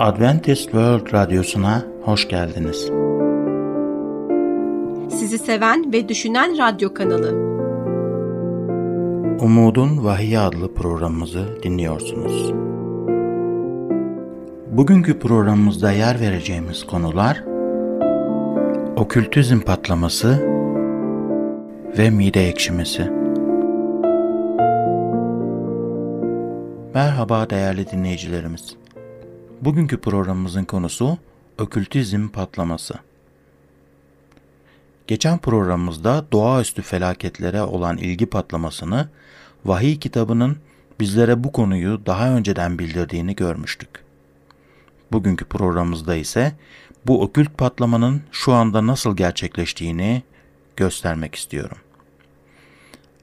Adventist World Radyosu'na hoş geldiniz. Sizi seven ve düşünen radyo kanalı. Umudun Vahiy adlı programımızı dinliyorsunuz. Bugünkü programımızda yer vereceğimiz konular okültizm patlaması ve mide ekşimesi. Merhaba değerli dinleyicilerimiz. Bugünkü programımızın konusu okültizm patlaması. Geçen programımızda doğaüstü felaketlere olan ilgi patlamasını Vahiy kitabının bizlere bu konuyu daha önceden bildirdiğini görmüştük. Bugünkü programımızda ise bu okült patlamanın şu anda nasıl gerçekleştiğini göstermek istiyorum.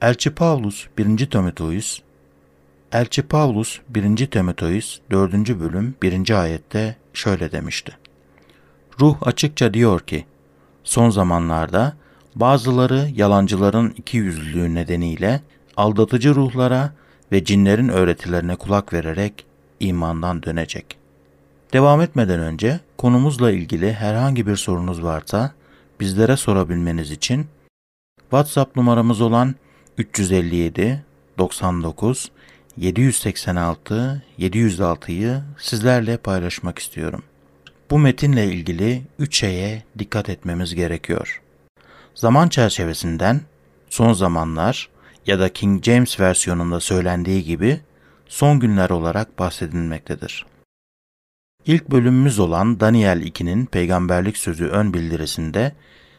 Elçi Paulus 1. Timoteus Elçi Paulus 1. Timoteus 4. bölüm 1. ayette şöyle demişti. Ruh açıkça diyor ki, son zamanlarda bazıları yalancıların iki yüzlülüğü nedeniyle aldatıcı ruhlara ve cinlerin öğretilerine kulak vererek imandan dönecek. Devam etmeden önce konumuzla ilgili herhangi bir sorunuz varsa bizlere sorabilmeniz için WhatsApp numaramız olan 357 99 786 706'yı sizlerle paylaşmak istiyorum. Bu metinle ilgili üç şeye dikkat etmemiz gerekiyor. Zaman çerçevesinden son zamanlar ya da King James versiyonunda söylendiği gibi son günler olarak bahsedilmektedir. İlk bölümümüz olan Daniel 2'nin peygamberlik sözü ön bildirisinde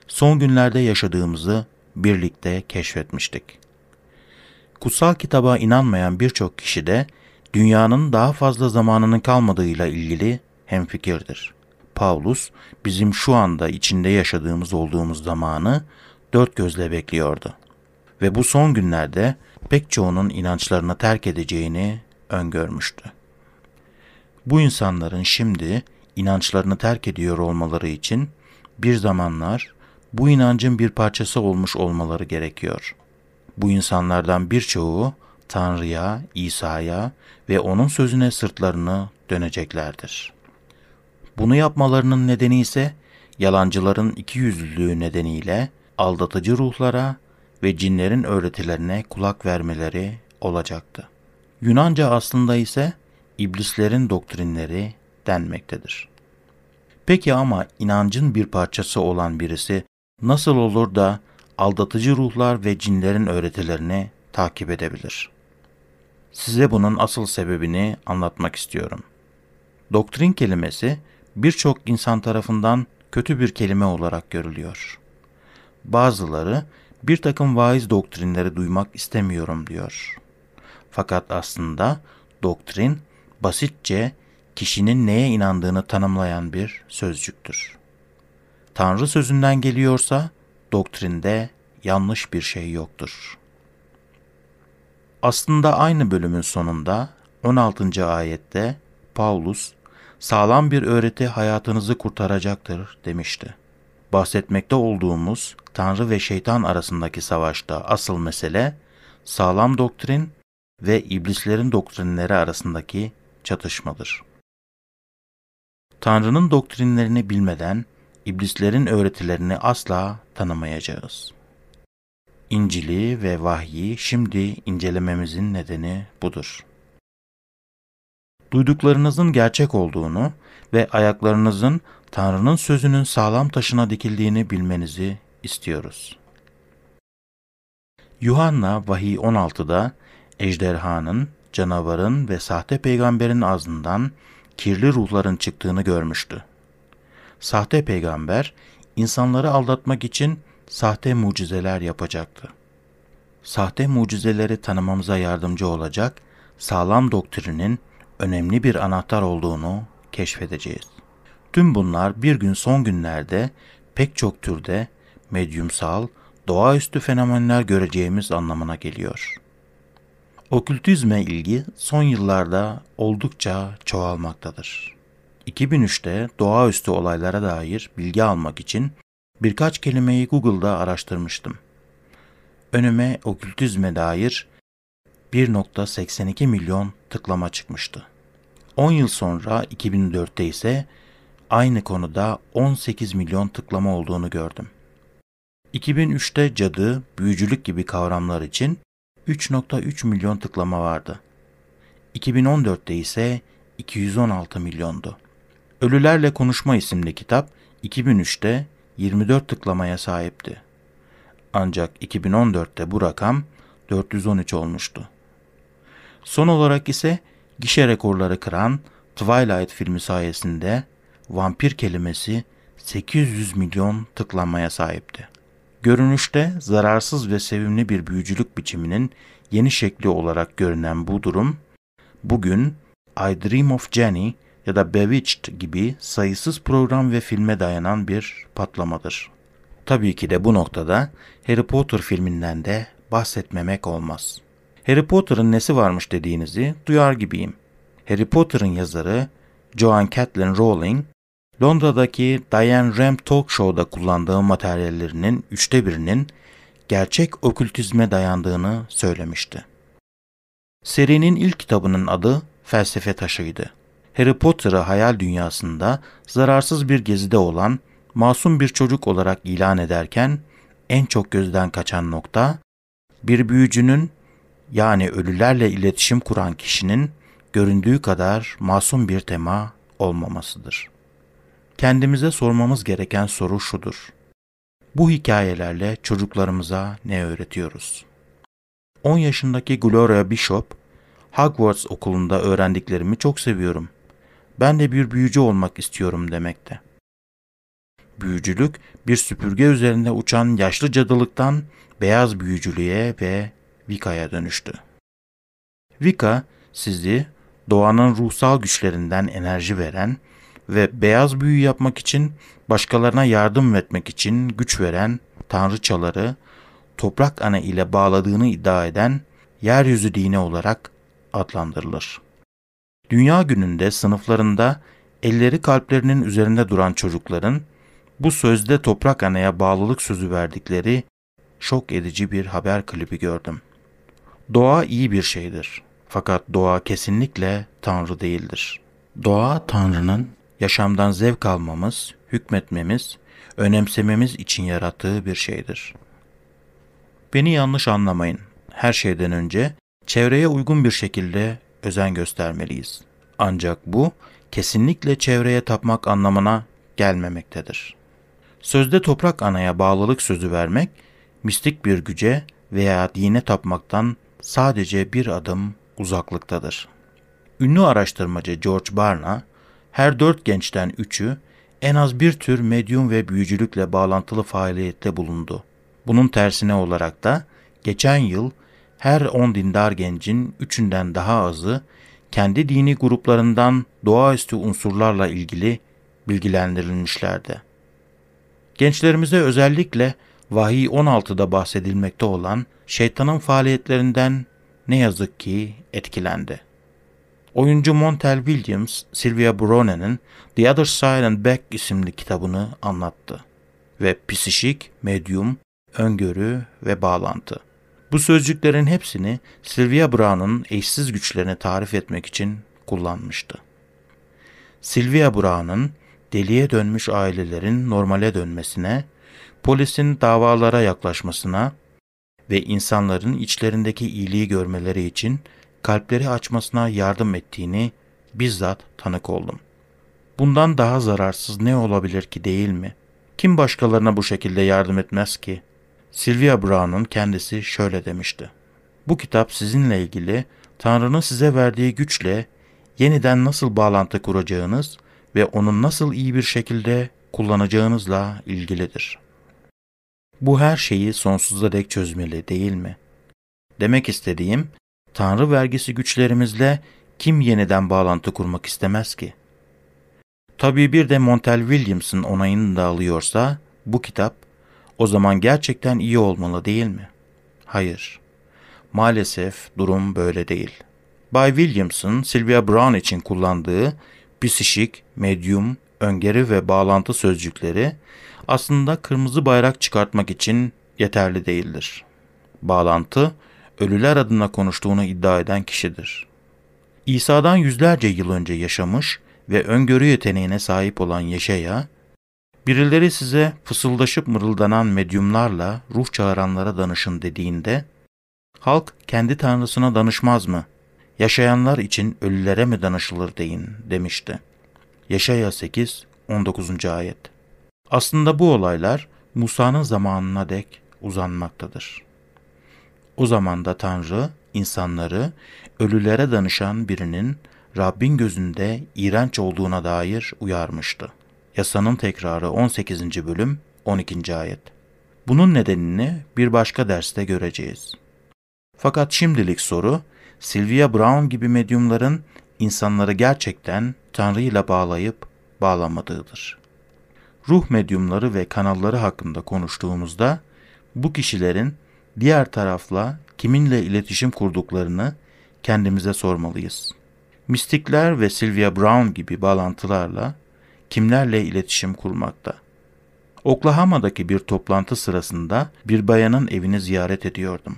son günlerde yaşadığımızı birlikte keşfetmiştik. Kutsal kitaba inanmayan birçok kişi de dünyanın daha fazla zamanının kalmadığıyla ilgili hemfikirdir. Paulus bizim şu anda içinde yaşadığımız olduğumuz zamanı dört gözle bekliyordu. Ve bu son günlerde pek çoğunun inançlarını terk edeceğini öngörmüştü. Bu insanların şimdi inançlarını terk ediyor olmaları için bir zamanlar bu inancın bir parçası olmuş olmaları gerekiyor. Bu insanlardan birçoğu Tanrı'ya, İsa'ya ve onun sözüne sırtlarını döneceklerdir. Bunu yapmalarının nedeni ise yalancıların ikiyüzlülüğü nedeniyle aldatıcı ruhlara ve cinlerin öğretilerine kulak vermeleri olacaktı. Yunanca aslında ise iblislerin doktrinleri denmektedir. Peki ama inancın bir parçası olan birisi nasıl olur da aldatıcı ruhlar ve cinlerin öğretilerini takip edebilir? Size bunun asıl sebebini anlatmak istiyorum. Doktrin kelimesi birçok insan tarafından kötü bir kelime olarak görülüyor. Bazıları bir takım vaiz doktrinleri duymak istemiyorum diyor. Fakat aslında doktrin basitçe kişinin neye inandığını tanımlayan bir sözcüktür. Tanrı sözünden geliyorsa doktrinde yanlış bir şey yoktur. Aslında aynı bölümün sonunda 16. ayette Paulus sağlam bir öğreti hayatınızı kurtaracaktır demişti. Bahsetmekte olduğumuz Tanrı ve şeytan arasındaki savaşta asıl mesele sağlam doktrin ve iblislerin doktrinleri arasındaki çatışmadır. Tanrı'nın doktrinlerini bilmeden iblislerin öğretilerini asla tanımayacağız. İncil'i ve vahyi şimdi incelememizin nedeni budur. Duyduklarınızın gerçek olduğunu ve ayaklarınızın Tanrı'nın sözünün sağlam taşına dikildiğini bilmenizi istiyoruz. Yuhanna vahiy 16'da ejderhanın, canavarın ve sahte peygamberin ağzından kirli ruhların çıktığını görmüştü. Sahte peygamber insanları aldatmak için sahte mucizeler yapacaktı. Sahte mucizeleri tanımamıza yardımcı olacak sağlam doktrinin önemli bir anahtar olduğunu keşfedeceğiz. Tüm bunlar bir gün son günlerde pek çok türde medyumsal, doğaüstü fenomenler göreceğimiz anlamına geliyor. Okültizme ilgi son yıllarda oldukça çoğalmaktadır. 2003'te doğaüstü olaylara dair bilgi almak için birkaç kelimeyi Google'da araştırmıştım. Önüme okültizme dair 1.82 milyon tıklama çıkmıştı. 10 yıl sonra 2004'te ise aynı konuda 18 milyon tıklama olduğunu gördüm. 2003'te cadı, büyücülük gibi kavramlar için 3.3 milyon tıklama vardı. 2014'te ise 216 milyondu. Ölülerle Konuşma isimli kitap 2003'te 24 tıklamaya sahipti. Ancak 2014'te bu rakam 413 olmuştu. Son olarak ise gişe rekorları kıran Twilight filmi sayesinde vampir kelimesi 800 milyon tıklanmaya sahipti. Görünüşte zararsız ve sevimli bir büyücülük biçiminin yeni şekli olarak görünen bu durum, bugün I Dream of Jenny ya da Bewitched gibi sayısız program ve filme dayanan bir patlamadır. Tabii ki de bu noktada Harry Potter filminden de bahsetmemek olmaz. Harry Potter'ın nesi varmış dediğinizi duyar gibiyim. Harry Potter'ın yazarı Joan Catlin Rowling, Londra'daki Diane Ramp Talk Show'da kullandığı materyallerinin üçte birinin gerçek okültizme dayandığını söylemişti. Serinin ilk kitabının adı Felsefe Taşı'ydı. Harry Potter'ı hayal dünyasında zararsız bir gezide olan masum bir çocuk olarak ilan ederken en çok gözden kaçan nokta bir büyücünün yani ölülerle iletişim kuran kişinin göründüğü kadar masum bir tema olmamasıdır. Kendimize sormamız gereken soru şudur. Bu hikayelerle çocuklarımıza ne öğretiyoruz? 10 yaşındaki Gloria Bishop, Hogwarts okulunda öğrendiklerimi çok seviyorum. Ben de bir büyücü olmak istiyorum demekte. Büyücülük bir süpürge üzerinde uçan yaşlı cadılıktan beyaz büyücülüğe ve Vika'ya dönüştü. Vika sizi doğanın ruhsal güçlerinden enerji veren ve beyaz büyü yapmak için başkalarına yardım etmek için güç veren tanrıçaları toprak ana ile bağladığını iddia eden yeryüzü dini olarak adlandırılır. Dünya gününde sınıflarında elleri kalplerinin üzerinde duran çocukların bu sözde toprak anaya bağlılık sözü verdikleri şok edici bir haber klibi gördüm. Doğa iyi bir şeydir. Fakat doğa kesinlikle Tanrı değildir. Doğa Tanrı'nın yaşamdan zevk almamız, hükmetmemiz, önemsememiz için yarattığı bir şeydir. Beni yanlış anlamayın. Her şeyden önce çevreye uygun bir şekilde özen göstermeliyiz. Ancak bu kesinlikle çevreye tapmak anlamına gelmemektedir. Sözde toprak anaya bağlılık sözü vermek, mistik bir güce veya dine tapmaktan sadece bir adım uzaklıktadır. Ünlü araştırmacı George Barna, her dört gençten üçü en az bir tür medyum ve büyücülükle bağlantılı faaliyette bulundu. Bunun tersine olarak da geçen yıl her on dindar gencin üçünden daha azı kendi dini gruplarından doğaüstü unsurlarla ilgili bilgilendirilmişlerdi. Gençlerimize özellikle Vahiy 16'da bahsedilmekte olan şeytanın faaliyetlerinden ne yazık ki etkilendi. Oyuncu Montel Williams, Sylvia Brone'nin The Other Side and Back isimli kitabını anlattı ve psişik, medyum, öngörü ve bağlantı. Bu sözcüklerin hepsini Sylvia Brown'un eşsiz güçlerini tarif etmek için kullanmıştı. Sylvia Brown'un deliye dönmüş ailelerin normale dönmesine, polisin davalara yaklaşmasına ve insanların içlerindeki iyiliği görmeleri için kalpleri açmasına yardım ettiğini bizzat tanık oldum. Bundan daha zararsız ne olabilir ki değil mi? Kim başkalarına bu şekilde yardım etmez ki? Sylvia Brown'un kendisi şöyle demişti. Bu kitap sizinle ilgili Tanrı'nın size verdiği güçle yeniden nasıl bağlantı kuracağınız ve onu nasıl iyi bir şekilde kullanacağınızla ilgilidir. Bu her şeyi sonsuza dek çözmeli değil mi? Demek istediğim, Tanrı vergisi güçlerimizle kim yeniden bağlantı kurmak istemez ki? Tabii bir de Montel Williams'ın onayını da alıyorsa bu kitap o zaman gerçekten iyi olmalı değil mi? Hayır. Maalesef durum böyle değil. Bay Williams'ın Sylvia Brown için kullandığı psişik, medyum, öngörü ve bağlantı sözcükleri aslında kırmızı bayrak çıkartmak için yeterli değildir. Bağlantı, ölüler adına konuştuğunu iddia eden kişidir. İsa'dan yüzlerce yıl önce yaşamış ve öngörü yeteneğine sahip olan Yeşaya, birileri size fısıldaşıp mırıldanan medyumlarla ruh çağıranlara danışın dediğinde, halk kendi tanrısına danışmaz mı? Yaşayanlar için ölülere mi danışılır deyin demişti. Yaşaya 8, 19. ayet. Aslında bu olaylar Musa'nın zamanına dek uzanmaktadır. O zaman da Tanrı insanları ölülere danışan birinin Rabbin gözünde iğrenç olduğuna dair uyarmıştı. Yasanın tekrarı 18. bölüm 12. ayet. Bunun nedenini bir başka derste göreceğiz. Fakat şimdilik soru, Sylvia Brown gibi medyumların insanları gerçekten Tanrı ile bağlayıp bağlamadığıdır. Ruh medyumları ve kanalları hakkında konuştuğumuzda bu kişilerin diğer tarafla kiminle iletişim kurduklarını kendimize sormalıyız. Mistikler ve Sylvia Brown gibi bağlantılarla kimlerle iletişim kurmakta? Oklahoma'daki bir toplantı sırasında bir bayanın evini ziyaret ediyordum.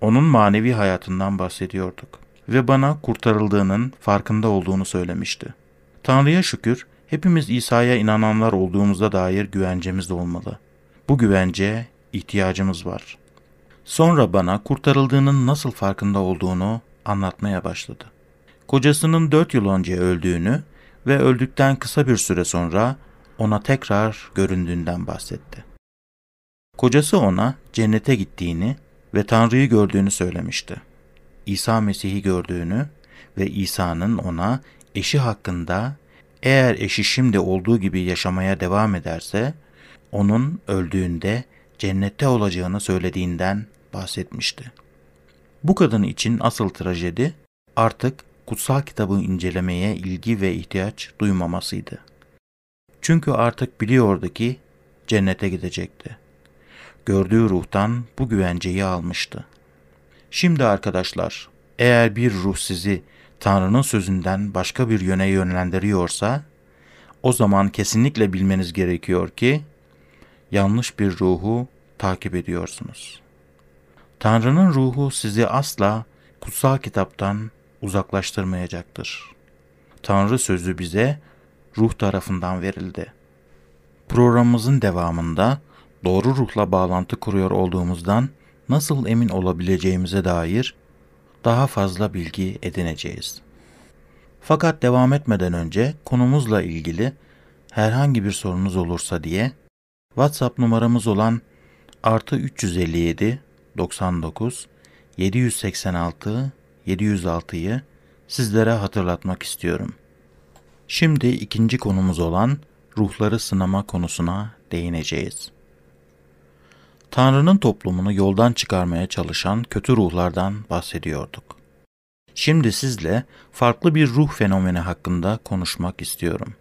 Onun manevi hayatından bahsediyorduk ve bana kurtarıldığının farkında olduğunu söylemişti. Tanrı'ya şükür hepimiz İsa'ya inananlar olduğumuza dair güvencemiz olmalı. Bu güvence ihtiyacımız var. Sonra bana kurtarıldığının nasıl farkında olduğunu anlatmaya başladı. Kocasının dört yıl önce öldüğünü ve öldükten kısa bir süre sonra ona tekrar göründüğünden bahsetti. Kocası ona cennete gittiğini ve Tanrı'yı gördüğünü söylemişti. İsa Mesih'i gördüğünü ve İsa'nın ona eşi hakkında eğer eşi şimdi olduğu gibi yaşamaya devam ederse onun öldüğünde cennette olacağını söylediğinden bahsetmişti. Bu kadın için asıl trajedi artık kutsal kitabı incelemeye ilgi ve ihtiyaç duymamasıydı. Çünkü artık biliyordu ki cennete gidecekti. Gördüğü ruhtan bu güvenceyi almıştı. Şimdi arkadaşlar, eğer bir ruh sizi Tanrı'nın sözünden başka bir yöne yönlendiriyorsa, o zaman kesinlikle bilmeniz gerekiyor ki yanlış bir ruhu takip ediyorsunuz. Tanrı'nın ruhu sizi asla kutsal kitaptan uzaklaştırmayacaktır. Tanrı sözü bize ruh tarafından verildi. Programımızın devamında doğru ruhla bağlantı kuruyor olduğumuzdan nasıl emin olabileceğimize dair daha fazla bilgi edineceğiz. Fakat devam etmeden önce konumuzla ilgili herhangi bir sorunuz olursa diye WhatsApp numaramız olan artı 357 99 786 706'yı sizlere hatırlatmak istiyorum. Şimdi ikinci konumuz olan ruhları sınama konusuna değineceğiz. Tanrı'nın toplumunu yoldan çıkarmaya çalışan kötü ruhlardan bahsediyorduk. Şimdi sizle farklı bir ruh fenomeni hakkında konuşmak istiyorum.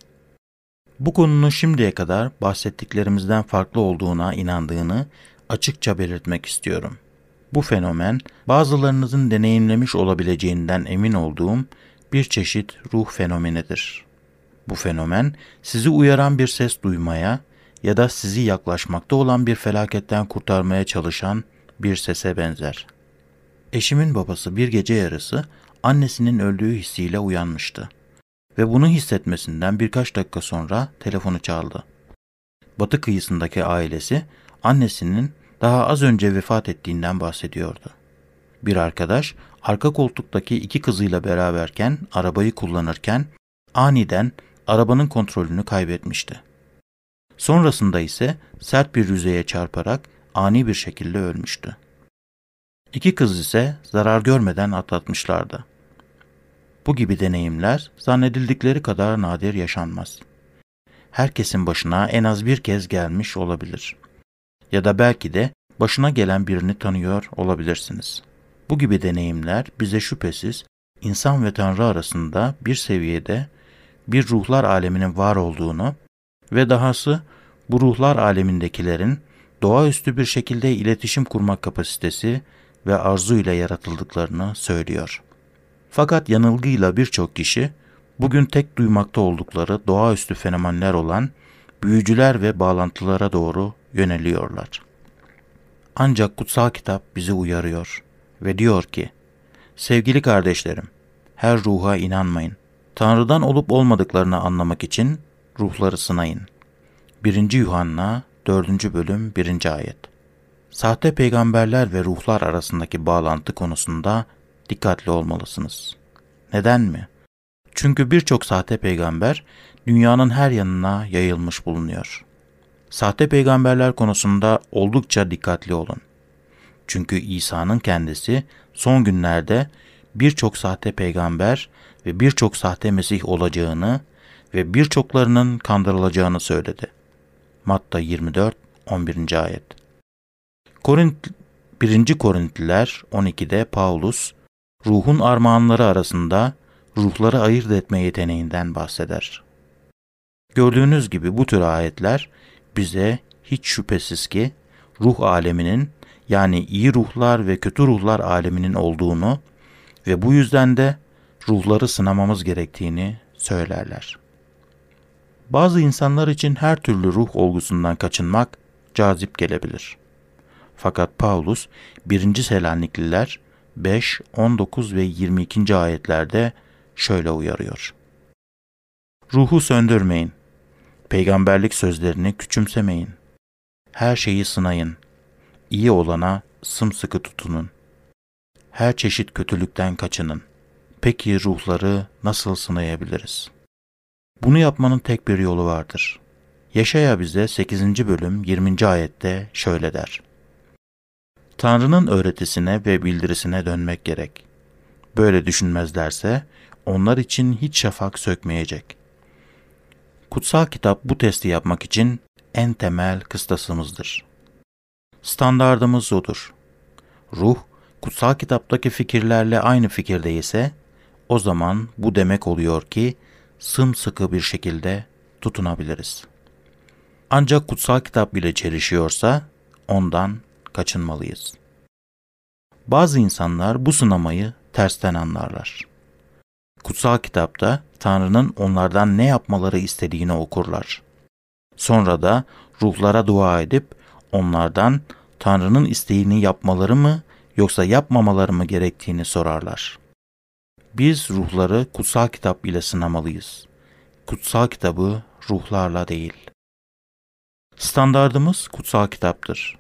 Bu konunun şimdiye kadar bahsettiklerimizden farklı olduğuna inandığını açıkça belirtmek istiyorum. Bu fenomen bazılarınızın deneyimlemiş olabileceğinden emin olduğum bir çeşit ruh fenomenidir. Bu fenomen sizi uyaran bir ses duymaya ya da sizi yaklaşmakta olan bir felaketten kurtarmaya çalışan bir sese benzer. Eşimin babası bir gece yarısı annesinin öldüğü hissiyle uyanmıştı ve bunu hissetmesinden birkaç dakika sonra telefonu çaldı. Batı kıyısındaki ailesi annesinin daha az önce vefat ettiğinden bahsediyordu. Bir arkadaş arka koltuktaki iki kızıyla beraberken arabayı kullanırken aniden arabanın kontrolünü kaybetmişti. Sonrasında ise sert bir yüzeye çarparak ani bir şekilde ölmüştü. İki kız ise zarar görmeden atlatmışlardı. Bu gibi deneyimler zannedildikleri kadar nadir yaşanmaz. Herkesin başına en az bir kez gelmiş olabilir. Ya da belki de başına gelen birini tanıyor olabilirsiniz. Bu gibi deneyimler bize şüphesiz insan ve Tanrı arasında bir seviyede bir ruhlar aleminin var olduğunu ve dahası bu ruhlar alemindekilerin doğaüstü bir şekilde iletişim kurmak kapasitesi ve arzuyla yaratıldıklarını söylüyor. Fakat yanılgıyla birçok kişi bugün tek duymakta oldukları doğaüstü fenomenler olan büyücüler ve bağlantılara doğru yöneliyorlar. Ancak kutsal kitap bizi uyarıyor ve diyor ki, Sevgili kardeşlerim, her ruha inanmayın. Tanrı'dan olup olmadıklarını anlamak için ruhları sınayın. 1. Yuhanna 4. bölüm 1. ayet. Sahte peygamberler ve ruhlar arasındaki bağlantı konusunda dikkatli olmalısınız. Neden mi? Çünkü birçok sahte peygamber dünyanın her yanına yayılmış bulunuyor. Sahte peygamberler konusunda oldukça dikkatli olun. Çünkü İsa'nın kendisi son günlerde birçok sahte peygamber ve birçok sahte mesih olacağını ve birçoklarının kandırılacağını söyledi. Matta 24 11. ayet. Korint 1. Korintliler 12'de Paulus ruhun armağanları arasında ruhları ayırt etme yeteneğinden bahseder. Gördüğünüz gibi bu tür ayetler bize hiç şüphesiz ki ruh aleminin yani iyi ruhlar ve kötü ruhlar aleminin olduğunu ve bu yüzden de ruhları sınamamız gerektiğini söylerler. Bazı insanlar için her türlü ruh olgusundan kaçınmak cazip gelebilir. Fakat Paulus 1. Selanikliler 5, 19 ve 22. ayetlerde şöyle uyarıyor. Ruhu söndürmeyin. Peygamberlik sözlerini küçümsemeyin. Her şeyi sınayın. İyi olana sımsıkı tutunun. Her çeşit kötülükten kaçının. Peki ruhları nasıl sınayabiliriz? Bunu yapmanın tek bir yolu vardır. Yaşaya bize 8. bölüm 20. ayette şöyle der. Tanrı'nın öğretisine ve bildirisine dönmek gerek. Böyle düşünmezlerse onlar için hiç şafak sökmeyecek. Kutsal kitap bu testi yapmak için en temel kıstasımızdır. Standardımız odur. Ruh, kutsal kitaptaki fikirlerle aynı fikirde ise o zaman bu demek oluyor ki sımsıkı bir şekilde tutunabiliriz. Ancak kutsal kitap bile çelişiyorsa ondan kaçınmalıyız. Bazı insanlar bu sınamayı tersten anlarlar. Kutsal kitapta Tanrı'nın onlardan ne yapmaları istediğini okurlar. Sonra da ruhlara dua edip onlardan Tanrı'nın isteğini yapmaları mı yoksa yapmamaları mı gerektiğini sorarlar. Biz ruhları kutsal kitap ile sınamalıyız. Kutsal kitabı ruhlarla değil. Standardımız kutsal kitaptır.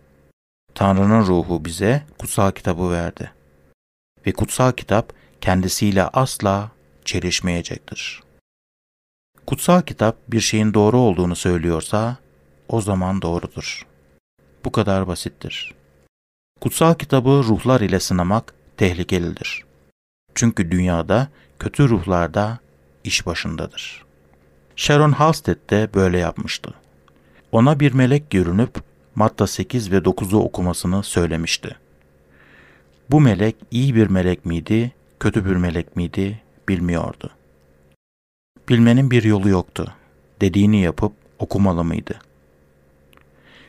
Tanrı'nın ruhu bize kutsal kitabı verdi. Ve kutsal kitap kendisiyle asla çelişmeyecektir. Kutsal kitap bir şeyin doğru olduğunu söylüyorsa o zaman doğrudur. Bu kadar basittir. Kutsal kitabı ruhlar ile sınamak tehlikelidir. Çünkü dünyada kötü ruhlar da iş başındadır. Sharon Halstead de böyle yapmıştı. Ona bir melek görünüp Matta 8 ve 9'u okumasını söylemişti. Bu melek iyi bir melek miydi, kötü bir melek miydi bilmiyordu. Bilmenin bir yolu yoktu. Dediğini yapıp okumalı mıydı?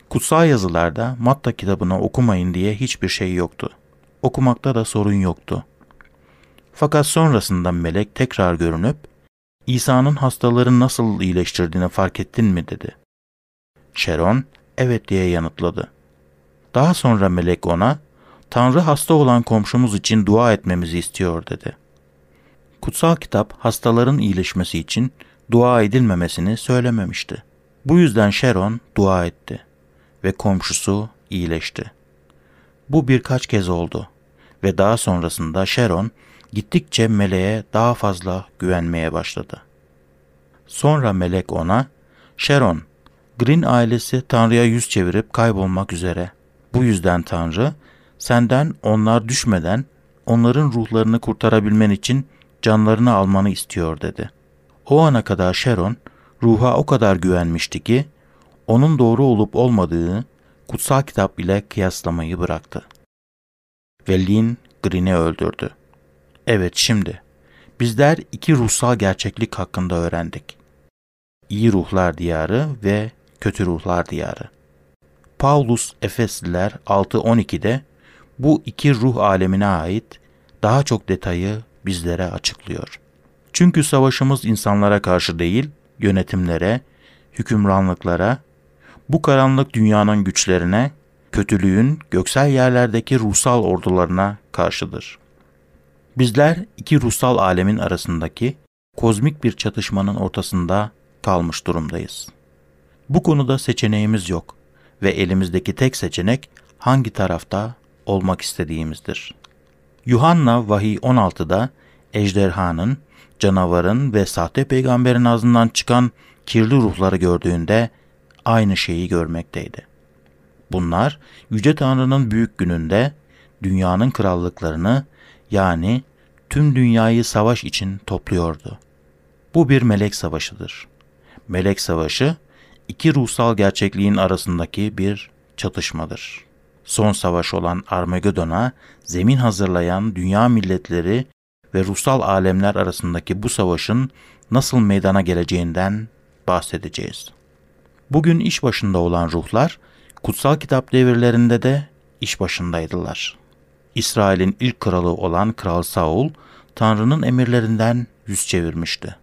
Kutsal yazılarda Matta kitabını okumayın diye hiçbir şey yoktu. Okumakta da sorun yoktu. Fakat sonrasında melek tekrar görünüp İsa'nın hastaları nasıl iyileştirdiğini fark ettin mi dedi. Şeron evet diye yanıtladı. Daha sonra melek ona Tanrı hasta olan komşumuz için dua etmemizi istiyor dedi. Kutsal kitap hastaların iyileşmesi için dua edilmemesini söylememişti. Bu yüzden Sharon dua etti ve komşusu iyileşti. Bu birkaç kez oldu ve daha sonrasında Sharon gittikçe meleğe daha fazla güvenmeye başladı. Sonra melek ona, Sharon, Green ailesi Tanrı'ya yüz çevirip kaybolmak üzere. Bu yüzden Tanrı, senden onlar düşmeden onların ruhlarını kurtarabilmen için canlarını almanı istiyor dedi. O ana kadar Sharon, ruha o kadar güvenmişti ki, onun doğru olup olmadığı kutsal kitap ile kıyaslamayı bıraktı. Ve Lynn Green'i öldürdü. Evet şimdi, bizler iki ruhsal gerçeklik hakkında öğrendik. İyi ruhlar diyarı ve kötü ruhlar diyarı. Paulus Efesliler 6.12'de bu iki ruh alemine ait daha çok detayı bizlere açıklıyor. Çünkü savaşımız insanlara karşı değil, yönetimlere, hükümranlıklara, bu karanlık dünyanın güçlerine, kötülüğün göksel yerlerdeki ruhsal ordularına karşıdır. Bizler iki ruhsal alemin arasındaki kozmik bir çatışmanın ortasında kalmış durumdayız. Bu konuda seçeneğimiz yok ve elimizdeki tek seçenek hangi tarafta olmak istediğimizdir. Yuhanna Vahiy 16'da ejderhanın, canavarın ve sahte peygamberin ağzından çıkan kirli ruhları gördüğünde aynı şeyi görmekteydi. Bunlar Yüce Tanrı'nın büyük gününde dünyanın krallıklarını yani tüm dünyayı savaş için topluyordu. Bu bir melek savaşıdır. Melek savaşı iki ruhsal gerçekliğin arasındaki bir çatışmadır. Son savaş olan Armageddon'a zemin hazırlayan dünya milletleri ve ruhsal alemler arasındaki bu savaşın nasıl meydana geleceğinden bahsedeceğiz. Bugün iş başında olan ruhlar kutsal kitap devirlerinde de iş başındaydılar. İsrail'in ilk kralı olan Kral Saul, Tanrı'nın emirlerinden yüz çevirmişti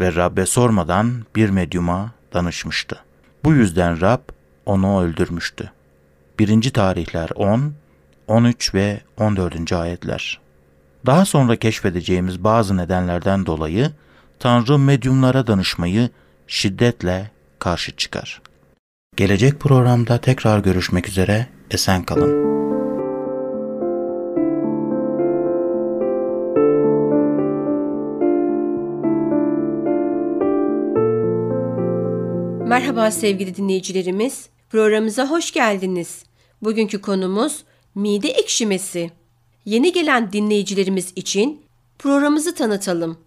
ve Rab'be sormadan bir medyuma danışmıştı. Bu yüzden Rab onu öldürmüştü. 1. Tarihler 10, 13 ve 14. ayetler. Daha sonra keşfedeceğimiz bazı nedenlerden dolayı Tanrı medyumlara danışmayı şiddetle karşı çıkar. Gelecek programda tekrar görüşmek üzere, esen kalın. Merhaba sevgili dinleyicilerimiz. Programımıza hoş geldiniz. Bugünkü konumuz mide ekşimesi. Yeni gelen dinleyicilerimiz için programımızı tanıtalım.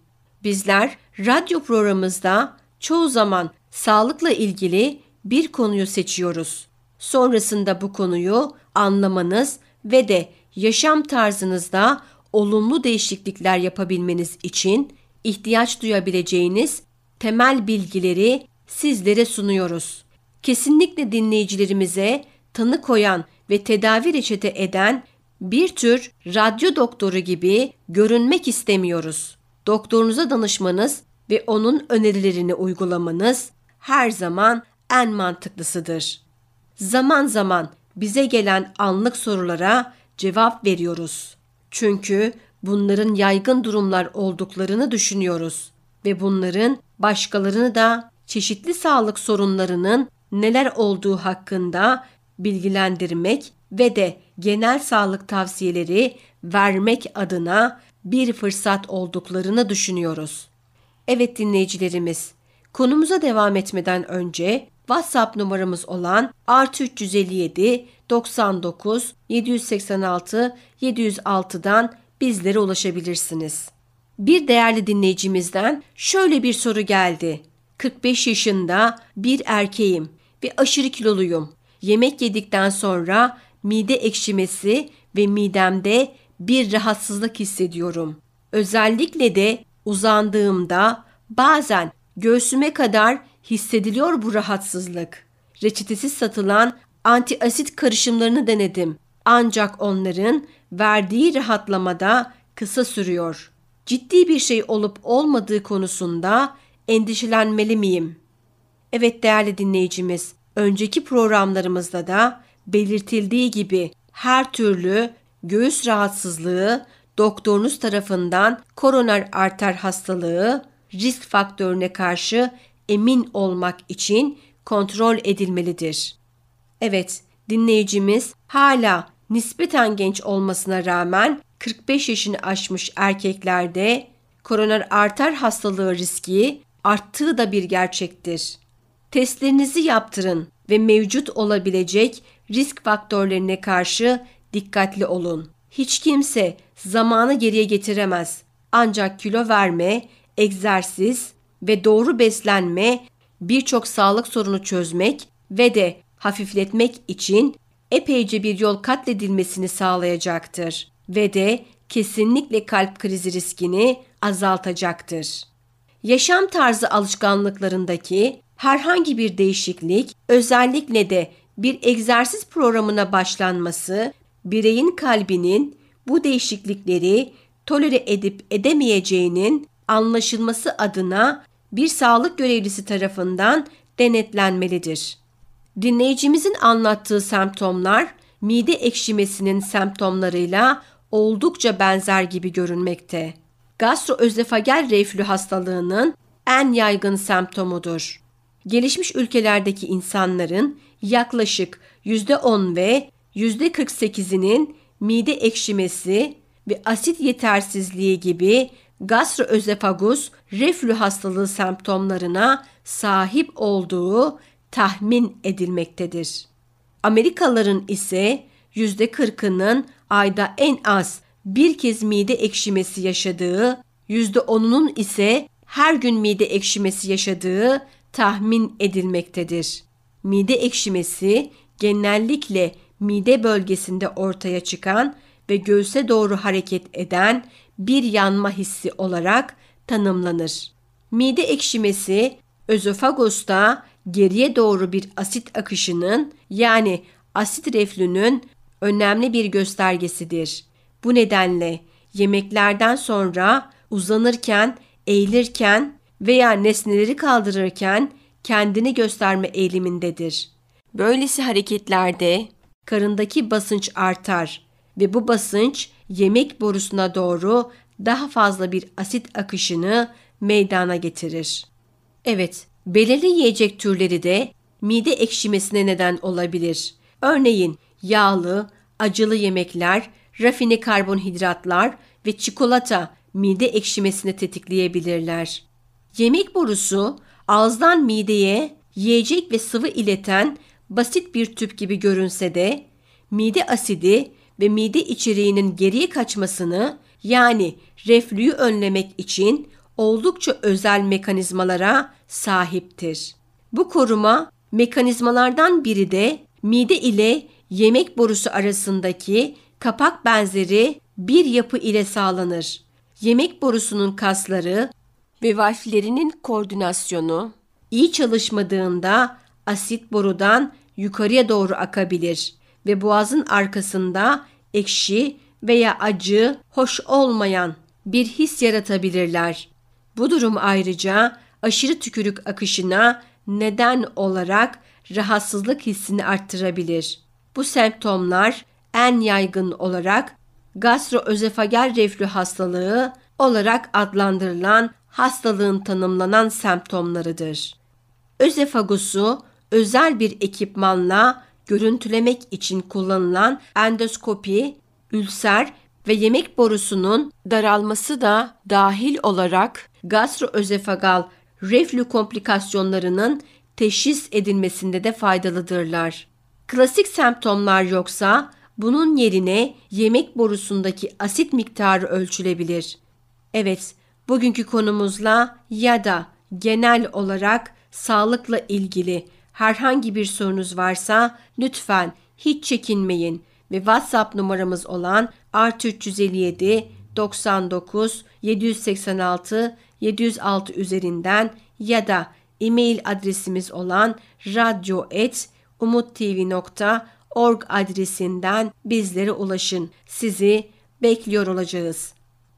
Bizler radyo programımızda çoğu zaman sağlıkla ilgili bir konuyu seçiyoruz. Sonrasında bu konuyu anlamanız ve de yaşam tarzınızda olumlu değişiklikler yapabilmeniz için ihtiyaç duyabileceğiniz temel bilgileri sizlere sunuyoruz. Kesinlikle dinleyicilerimize tanı koyan ve tedavi reçete eden bir tür radyo doktoru gibi görünmek istemiyoruz. Doktorunuza danışmanız ve onun önerilerini uygulamanız her zaman en mantıklısıdır. Zaman zaman bize gelen anlık sorulara cevap veriyoruz. Çünkü bunların yaygın durumlar olduklarını düşünüyoruz ve bunların başkalarını da çeşitli sağlık sorunlarının neler olduğu hakkında bilgilendirmek ve de genel sağlık tavsiyeleri vermek adına bir fırsat olduklarını düşünüyoruz. Evet dinleyicilerimiz, konumuza devam etmeden önce WhatsApp numaramız olan artı 357 99 786 706'dan bizlere ulaşabilirsiniz. Bir değerli dinleyicimizden şöyle bir soru geldi. 45 yaşında bir erkeğim ve aşırı kiloluyum. Yemek yedikten sonra mide ekşimesi ve midemde bir rahatsızlık hissediyorum. Özellikle de uzandığımda bazen göğsüme kadar hissediliyor bu rahatsızlık. Reçetesiz satılan antiasit karışımlarını denedim. Ancak onların verdiği rahatlamada kısa sürüyor. Ciddi bir şey olup olmadığı konusunda endişelenmeli miyim? Evet değerli dinleyicimiz, önceki programlarımızda da belirtildiği gibi her türlü göğüs rahatsızlığı doktorunuz tarafından koroner arter hastalığı risk faktörüne karşı emin olmak için kontrol edilmelidir. Evet, dinleyicimiz hala nispeten genç olmasına rağmen 45 yaşını aşmış erkeklerde koroner arter hastalığı riski arttığı da bir gerçektir. Testlerinizi yaptırın ve mevcut olabilecek risk faktörlerine karşı dikkatli olun. Hiç kimse zamanı geriye getiremez. Ancak kilo verme, egzersiz ve doğru beslenme birçok sağlık sorunu çözmek ve de hafifletmek için epeyce bir yol katledilmesini sağlayacaktır ve de kesinlikle kalp krizi riskini azaltacaktır. Yaşam tarzı alışkanlıklarındaki herhangi bir değişiklik, özellikle de bir egzersiz programına başlanması, bireyin kalbinin bu değişiklikleri tolere edip edemeyeceğinin anlaşılması adına bir sağlık görevlisi tarafından denetlenmelidir. Dinleyicimizin anlattığı semptomlar mide ekşimesinin semptomlarıyla oldukça benzer gibi görünmekte. Gastroözofagel reflü hastalığının en yaygın semptomudur. Gelişmiş ülkelerdeki insanların yaklaşık %10 ve %48'inin mide ekşimesi ve asit yetersizliği gibi gastroözofagus reflü hastalığı semptomlarına sahip olduğu tahmin edilmektedir. Amerikalıların ise %40'ının ayda en az bir kez mide ekşimesi yaşadığı, %10'unun ise her gün mide ekşimesi yaşadığı tahmin edilmektedir. Mide ekşimesi genellikle mide bölgesinde ortaya çıkan ve göğse doğru hareket eden bir yanma hissi olarak tanımlanır. Mide ekşimesi özofagosta geriye doğru bir asit akışının yani asit reflünün önemli bir göstergesidir. Bu nedenle yemeklerden sonra uzanırken, eğilirken veya nesneleri kaldırırken kendini gösterme eğilimindedir. Böylesi hareketlerde karındaki basınç artar ve bu basınç yemek borusuna doğru daha fazla bir asit akışını meydana getirir. Evet, belirli yiyecek türleri de mide ekşimesine neden olabilir. Örneğin yağlı, acılı yemekler, rafine karbonhidratlar ve çikolata mide ekşimesini tetikleyebilirler. Yemek borusu ağızdan mideye yiyecek ve sıvı ileten basit bir tüp gibi görünse de mide asidi ve mide içeriğinin geriye kaçmasını yani reflüyü önlemek için oldukça özel mekanizmalara sahiptir. Bu koruma mekanizmalardan biri de mide ile yemek borusu arasındaki kapak benzeri bir yapı ile sağlanır. Yemek borusunun kasları ve valflerinin koordinasyonu iyi çalışmadığında asit borudan yukarıya doğru akabilir ve boğazın arkasında ekşi veya acı, hoş olmayan bir his yaratabilirler. Bu durum ayrıca aşırı tükürük akışına neden olarak rahatsızlık hissini arttırabilir. Bu semptomlar en yaygın olarak gastroözofagel reflü hastalığı olarak adlandırılan hastalığın tanımlanan semptomlarıdır. Özefagusu özel bir ekipmanla görüntülemek için kullanılan endoskopi, ülser ve yemek borusunun daralması da dahil olarak gastroözefagal reflü komplikasyonlarının teşhis edilmesinde de faydalıdırlar. Klasik semptomlar yoksa bunun yerine yemek borusundaki asit miktarı ölçülebilir. Evet, bugünkü konumuzla ya da genel olarak sağlıkla ilgili herhangi bir sorunuz varsa lütfen hiç çekinmeyin ve WhatsApp numaramız olan artı 357 99 786 706 üzerinden ya da e-mail adresimiz olan radyo.umuttv.org adresinden bizlere ulaşın. Sizi bekliyor olacağız.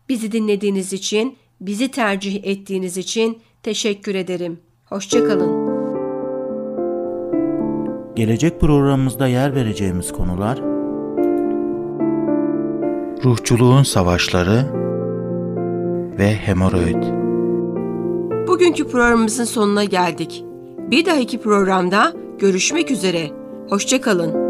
Bizi dinlediğiniz için, bizi tercih ettiğiniz için teşekkür ederim. Hoşçakalın. Gelecek programımızda yer vereceğimiz konular ruhçuluğun savaşları ve hemoroid. Bugünkü programımızın sonuna geldik. Bir dahaki programda görüşmek üzere. Hoşçakalın.